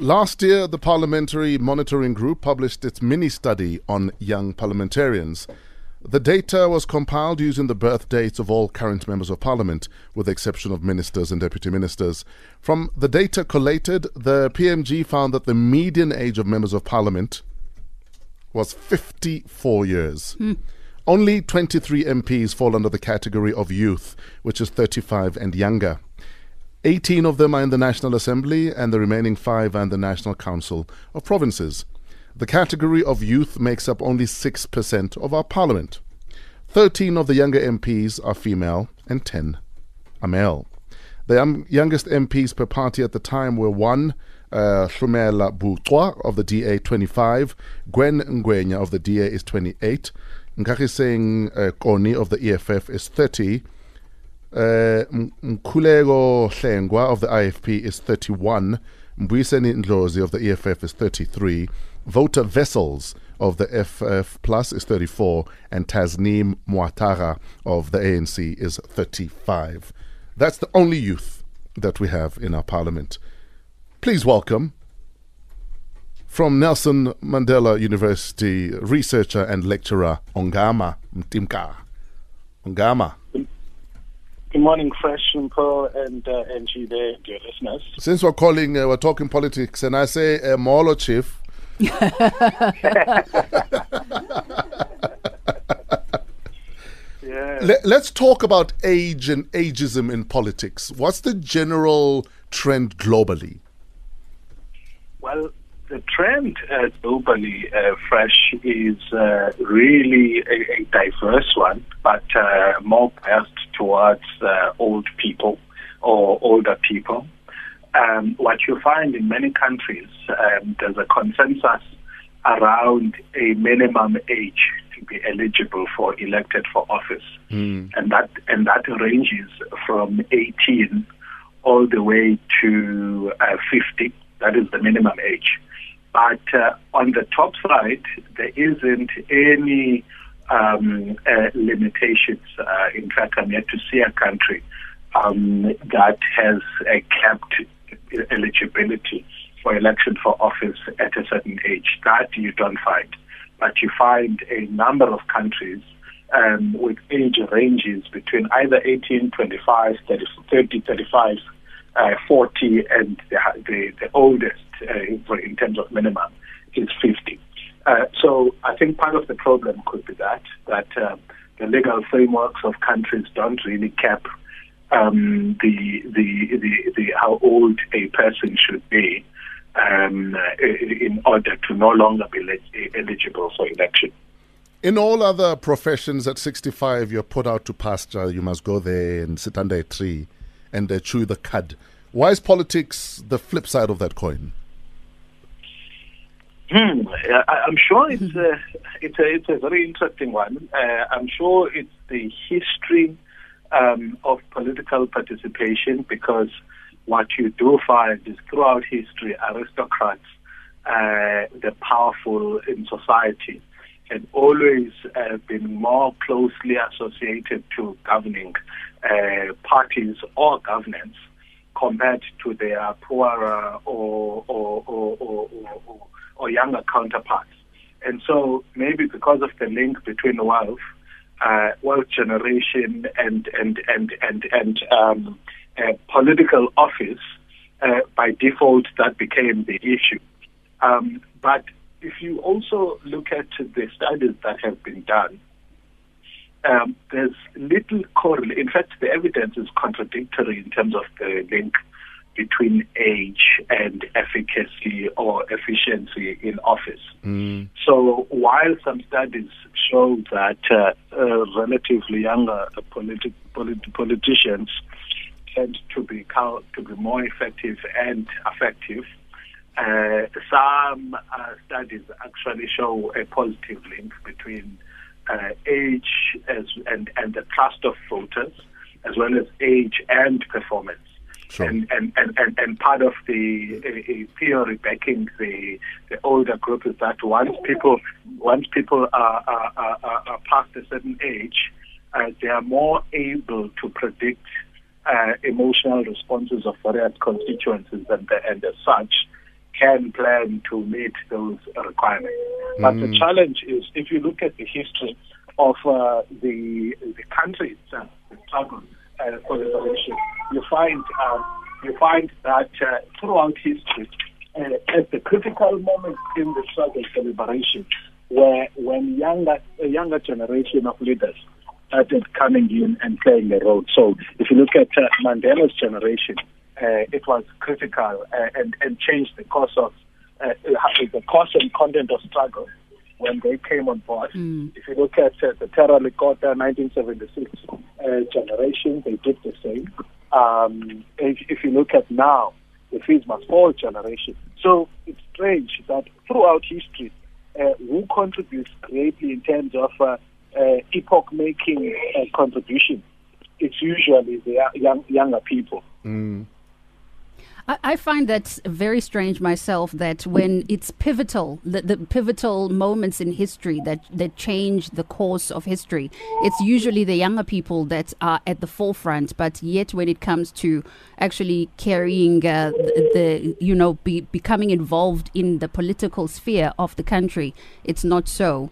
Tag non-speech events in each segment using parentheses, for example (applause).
Last year, the Parliamentary Monitoring Group published its mini study on young parliamentarians. The data was compiled using the birth dates of all current members of parliament, with the exception of ministers and deputy ministers. From the data collated, the PMG found that the median age of members of parliament was 54 years. Hmm. Only 23 MPs fall under the category of youth, which is 35 and younger. 18 of them are in the National Assembly, and the remaining five are in the National Council of Provinces. The category of youth makes up only 6% of our parliament. 13 of the younger MPs are female, and 10 are male. The young, youngest MPs per party at the time were one, uh, Shumela of the DA 25, Gwen Ngwenya of the DA is 28, Nkagisang uh, Koni of the EFF is 30, uh, M- Hlengwa of the IFP is 31. Mbuyiseni Ndlozi of the EFF is 33. Wouter Wessels of the FF Plus is 34. And Tasneem Motara of the ANC is 35. That's the only youth that we have in our parliament. Please welcome from Nelson Mandela University researcher and lecturer Ongama Mtimka. Ongama. Good morning, Fresh and Paul and uh, NG there, dear listeners. Since we're calling, uh, we're talking politics, and I say uh, Molo Chief. (laughs) Yeah. Let, let's talk about age and ageism in politics. What's the general trend globally? Well, the trend uh, globally, uh, Fresh, is uh, really a, a diverse one, but uh, more biased towards uh, old people or older people. Um, what you find in many countries, um, there's a consensus around a minimum age to be eligible for elected for office, and that and that ranges from 18 all the way to uh, 50. That is the minimum age. But uh, on the top side, there isn't any um, uh, limitations. Uh, in fact, I'm yet to see a country um, that has uh, capped eligibility for election for office at a certain age. That you don't find. But you find a number of countries um, with age ranges between either 18, 25, 30, 30 35, uh, 40, and the, the, the oldest uh, in terms of minimum is 50. Uh, so I think part of the problem could be that that uh, the legal frameworks of countries don't really cap um, the, the the the how old a person should be um, uh, in order to no longer be leg- eligible for election. In all other professions, at 65, you're put out to pasture. You must go there and sit under a tree and uh, chew the cud. Why is politics the flip side of that coin? Hmm. I, I'm sure it's a, it's a it's a very interesting one. Uh, I'm sure it's the history um, of political participation because what you do find is throughout history, aristocrats, uh, the powerful in society, have always uh, been more closely associated to governing uh, parties or governance compared to their poorer or or, or, or, or, or, younger counterparts. And so maybe because of the link between wealth, uh, wealth generation and and and and and um, uh, political office, uh, by default that became the issue. Um, but if you also look at the studies that have been done, um, there's little correlation. In fact, the evidence is contradictory in terms of the link between age and efficacy or efficiency in office. So while some studies show that uh, uh, relatively younger uh, politi- politi- politicians tend to be cou- to be more effective and effective, uh, some uh, studies actually show a positive link between uh, age as, and, and the trust of voters, as well as age and performance. Sure. And, and, and, and, and part of the uh, uh, theory backing the, the older group is that once people once people are, are, are, are past a certain age, uh, they are more able to predict uh, emotional responses of various constituencies and, and as such, can plan to meet those requirements. Mm. But the mm. challenge is, if you look at the history of uh, the the country itself, the struggle uh, for liberation, you find um, you find that uh, throughout history, uh, at the critical moment in the struggle for liberation, where when younger a younger generation of leaders started coming in and playing a role. So if you look at uh, Mandela's generation, uh, it was critical uh, and, and changed the course of uh, the course and content of struggle when they came on board. Mm. If you look at uh, the Terror Lekota 1976 uh, generation, they did the same. Um, if, if, you look at now, the Fees Must Fall generation. So it's strange that throughout history, uh, who contributes greatly in terms of uh, uh, epoch-making contribution, it's usually the young, younger people. Mm. I, find that very strange myself that when it's pivotal, the, the, pivotal moments in history that, that change the course of history, it's usually the younger people that are at the forefront. But yet, when it comes to actually carrying uh, the, the, you know, be, becoming involved in the political sphere of the country, it's not so.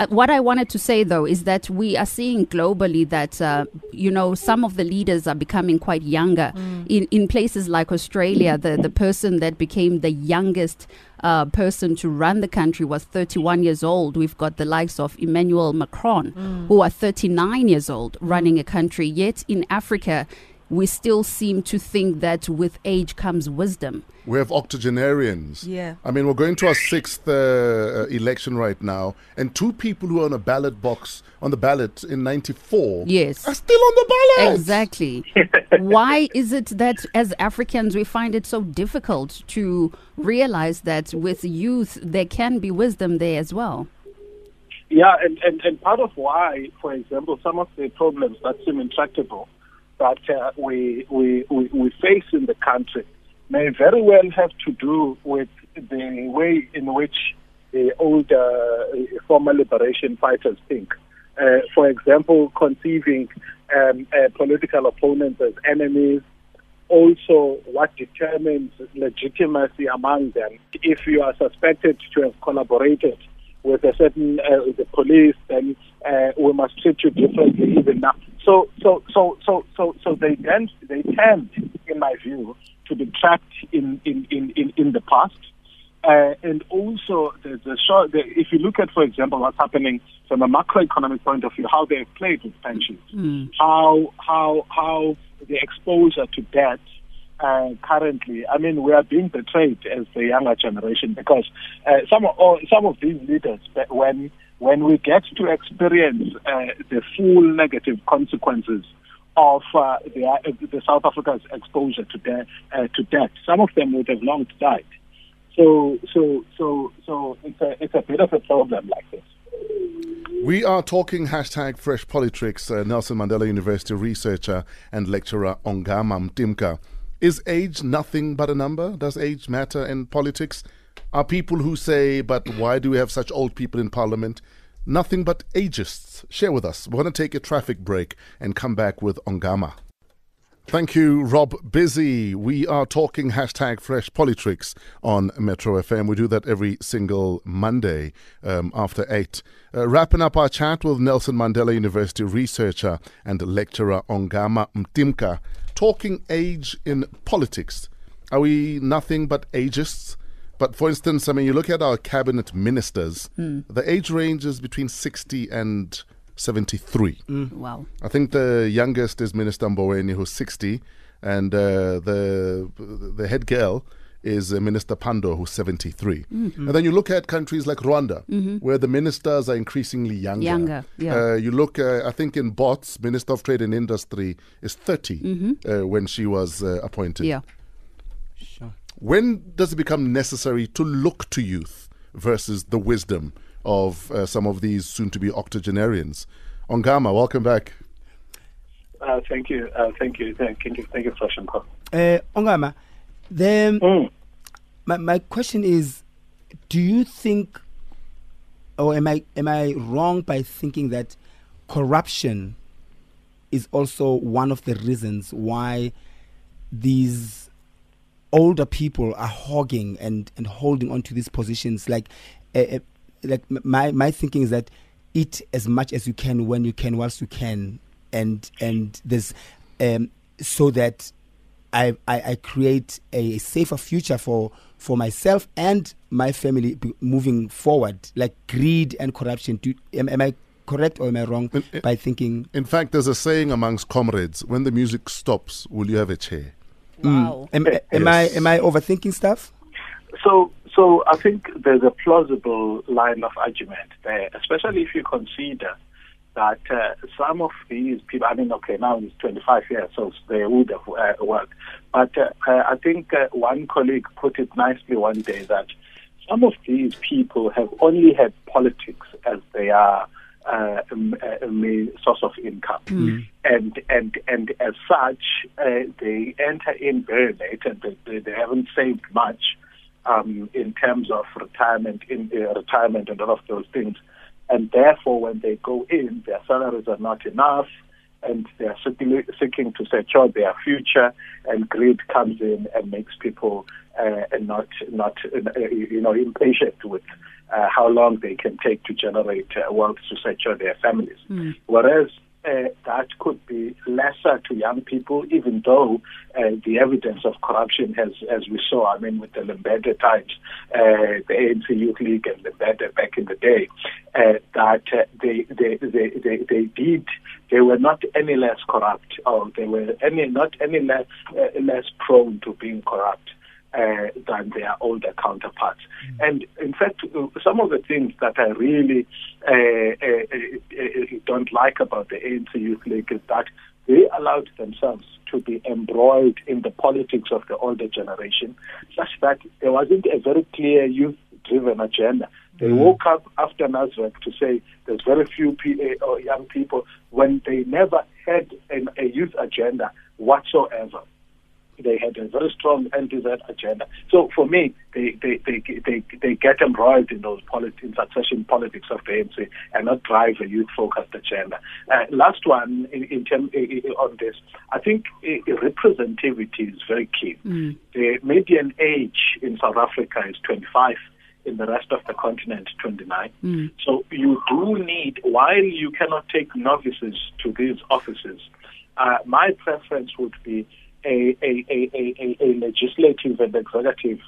Uh, what I wanted to say, though, is that we are seeing globally that, uh, you know, some of the leaders are becoming quite younger. Mm. In, in places like Australia, the, the person that became the youngest uh, person to run the country was 31 years old. We've got the likes of Emmanuel Macron, mm. who are 39 years old, running a country. Yet in Africa, we still seem to think that with age comes wisdom. We have octogenarians. Yeah. I mean, we're going to our sixth uh, uh, election right now, and two people who are on a ballot box on the ballot in '94, yes, are still on the ballot. Exactly. (laughs) Why is it that as Africans we find it so difficult to realize that with youth there can be wisdom there as well? Yeah, and, and, and part of why, for example, some of the problems that seem intractable that uh, we, we, we, face in the country may very well have to do with the way in which the old uh, former liberation fighters think. Uh, for example, conceiving um, uh, political opponents as enemies, also what determines legitimacy among them. If you are suspected to have collaborated with a certain uh, the police, then uh, we must treat you differently even now. So, so, so, so, so, so they tend, they tend, in my view, to be trapped in in in in, in the past. Uh, and also, the, the, short, the, if you look at, for example, what's happening from a macroeconomic point of view, how they've played with pensions, mm. how how how the exposure to debt uh, currently. I mean, we are being betrayed as the younger generation because uh, some of oh, some of these leaders, when when we get to experience uh, the full negative consequences of uh, the, uh, the, South Africa's exposure to, de- to debt, some of them would have long died. So, so, so, so it's a it's a bit of a problem like this. We are talking hashtag Fresh Politricks. Uh, Nelson Mandela University researcher and lecturer Ongama Mtimka. Is age nothing but a number? Does age matter in politics? Are people who say, but why do we have such old people in parliament? Nothing but ageists. Share with us. We're going to take a traffic break and come back with Ongama. Thank you, Rob Busy. We are talking hashtag Fresh Politricks on Metro FM. We do that every single Monday um, after 8. Uh, wrapping up our chat with Nelson Mandela University researcher and lecturer Ongama Mtimka talking age in politics. Are we nothing but ageists? But for instance, I mean, you look at our cabinet ministers, mm. the age range is between 60 and 73. Mm. Wow. I think the youngest is Minister Mboweni, who's 60, and uh, the the head girl is uh, Minister Pandor, who's 73. Mm-hmm. And then you look at countries like Rwanda, mm-hmm. where the ministers are increasingly younger. Younger, yeah. Uh, you look, uh, I think in Bots, Minister of Trade and Industry is 30 mm-hmm. Uh, when she was uh, appointed. Yeah. Sure. When does it become necessary to look to youth versus the wisdom of uh, some of these soon to be octogenarians? Ongama, welcome back. thank you. thank you. Thank you. Thank you, Fresh and Ongama, then mm. my, my question is do you think or am I am I wrong by thinking that corruption is also one of the reasons why these older people are hogging and, and holding on to these positions. Like, uh, uh, like my my thinking is that eat as much as you can when you can whilst you can, and and there's um, so that I, I I create a safer future for for myself and my family moving forward. Like greed and corruption. Do, am, am I correct or am I wrong In- in- by thinking? In fact, there's a saying amongst comrades: when the music stops, will you have a chair? Wow. Am, am I am I overthinking stuff? So, so I think there's a plausible line of argument there, especially if you consider that uh, some of these people, I mean, okay, now he's 25 years, so they would have uh, worked. But uh, uh, I think uh, one colleague put it nicely one day that some of these people have only had politics as their uh, um, uh, main source of income. And, and, and as such, uh, they enter in very late and they, they, they haven't saved much um, in terms of retirement, in uh, retirement and all of those things. And therefore, when they go in, their salaries are not enough, and they are seeking, to secure their future. And greed comes in and makes people uh, not not uh, you know impatient with uh, how long they can take to generate uh, wealth to secure their families. Whereas uh, that could be lesser to young people, even though uh, the evidence of corruption has, as we saw, I mean, with the Lembede times, uh, the ANC Youth League and Lembede back in the day, uh, that uh, they, they, they, they, they did, they were not any less corrupt, or they were any not any less, uh, less prone to being corrupt uh, than their older counterparts. And in fact, some of the things that I really uh, uh, uh, uh, don't like about the ANC Youth League is that they allowed themselves to be embroiled in the politics of the older generation, such that there wasn't a very clear youth driven agenda. They woke up after Nasrec to say there's very few P- uh, or young people when they never had an, a youth agenda whatsoever they had a very strong anti that agenda. So for me, they they, they, they, they get embroiled in those politics, in succession politics of the ANC and not drive a youth focused agenda. Uh, last one in, in term, i- on this, I think i- representativity is very key. The median age in South Africa is 25 in the rest of the continent 29. So you do need, while you cannot take novices to these offices, uh, my preference would be a, a, a, a, legislative and executive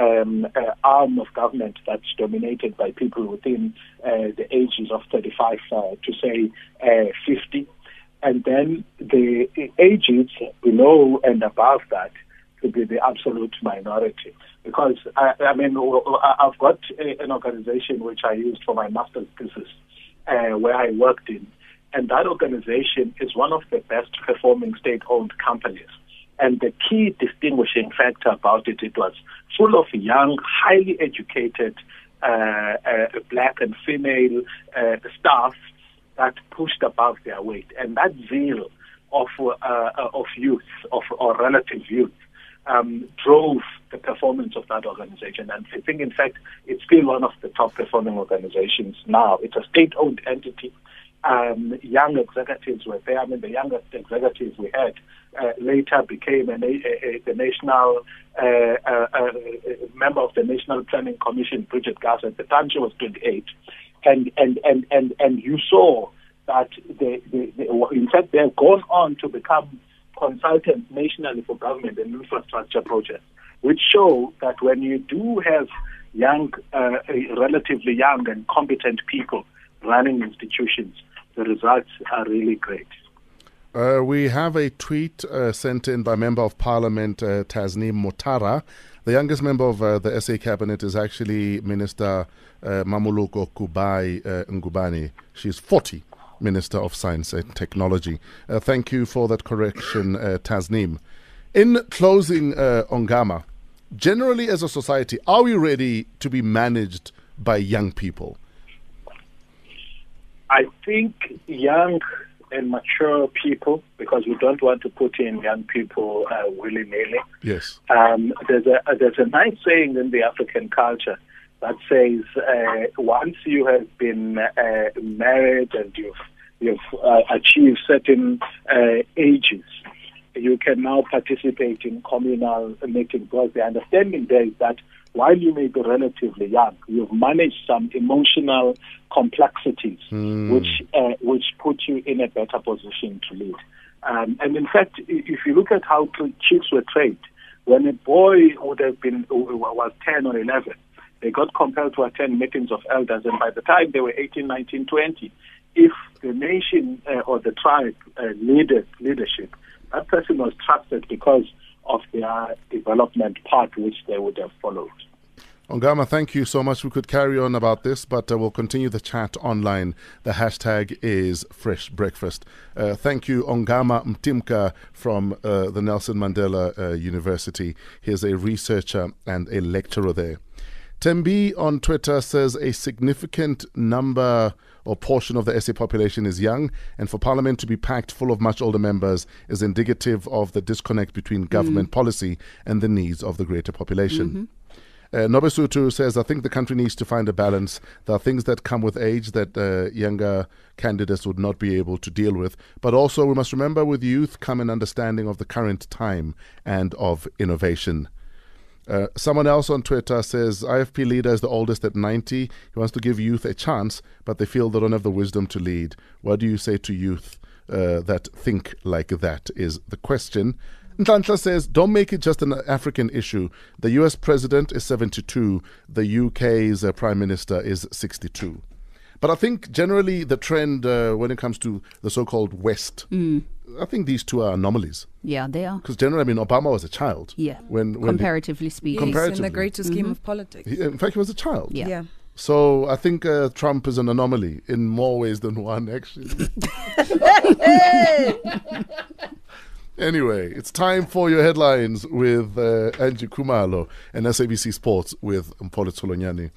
um, uh, arm of government that's dominated by people within uh, the ages of 35 uh, to say uh, 50. And then the ages below and above that to be the absolute minority. Because, I, I mean, I've got an organization which I used for my master's thesis uh, where I worked in. And that organization is one of the best performing state owned companies. And the key distinguishing factor about it, it was full of young, highly educated uh, uh, black and female uh, staff that pushed above their weight. And that zeal of, uh, of youth, of or relative youth, um, drove the performance of that organization. And I think, in fact, it's still one of the top performing organizations now. It's a state owned entity. Um, young executives were there. I mean, the youngest executive we had uh, later became a, a, a, national uh, uh, uh, member of the National Planning Commission, Bridgette Gasa. At the time, she was 28, and and and and and you saw that they, they, they in fact they have gone on to become consultants nationally for government and infrastructure projects, which show that when you do have young, uh, relatively young and competent people running institutions, the results are really great. Uh, we have a tweet uh, sent in by Member of Parliament uh, Tasneem Motara. The youngest member of uh, the SA cabinet is actually Minister uh, Mmamoloko Kubayi uh, Ngubane. She's 40, Minister of Science and Technology. Uh, thank you for that correction, uh, Tasneem. In closing, uh, Ongama, generally as a society, are we ready to be managed by young people? I think young and mature people, because we don't want to put in young people uh, willy nilly. Yes. Um, there's a there's a nice saying in the African culture that says uh, once you have been uh, married and you've you've uh, achieved certain uh, ages, you can now participate in communal meetings because the understanding there is that while you may be relatively young, you've managed some emotional complexities Mm. which uh, which put you in a better position to lead. Um, and in fact, if you look at how chiefs were trained, when a boy would have been was 10 or 11, they got compelled to attend meetings of elders, and by the time they were 18, 19, 20, if the nation uh, or the tribe uh, needed leadership, that person was trusted because of their development path which they would have followed. Ongama, thank you so much. We could carry on about this, but uh, we'll continue the chat online. The hashtag is Fresh Breakfast. Uh, thank you, Ongama Mtimka from uh, the Nelson Mandela uh, University. He's a researcher and a lecturer there. Tembi on Twitter says a significant number or portion of the SA population is young, and for Parliament to be packed full of much older members is indicative of the disconnect between government policy and the needs of the greater population. Uh, Nobesutu says, I think the country needs to find a balance. There are things that come with age that uh, younger candidates would not be able to deal with. But also, we must remember with youth come an understanding of the current time and of innovation. Uh, someone else on Twitter says, IFP leader is the oldest at 90. He wants to give youth a chance, but they feel they don't have the wisdom to lead. What do you say to youth uh, that think like that? Is the question. Ntlantla says, don't make it just an African issue. The US president is 72, the UK's uh, prime minister is 62. But I think generally the trend uh, when it comes to the so called West, I think these two are anomalies. Yeah, they are. Because generally, I mean, Obama was a child. Yeah. When, when Comparatively speaking. Yes, in the greater scheme of politics. he, in fact, he was a child. Yeah. yeah. So I think uh, Trump is an anomaly in more ways than one, actually. (laughs) (laughs) anyway, it's time for your headlines with uh, Angie Kumalo and SABC Sports with Mpolo Tsolonyani.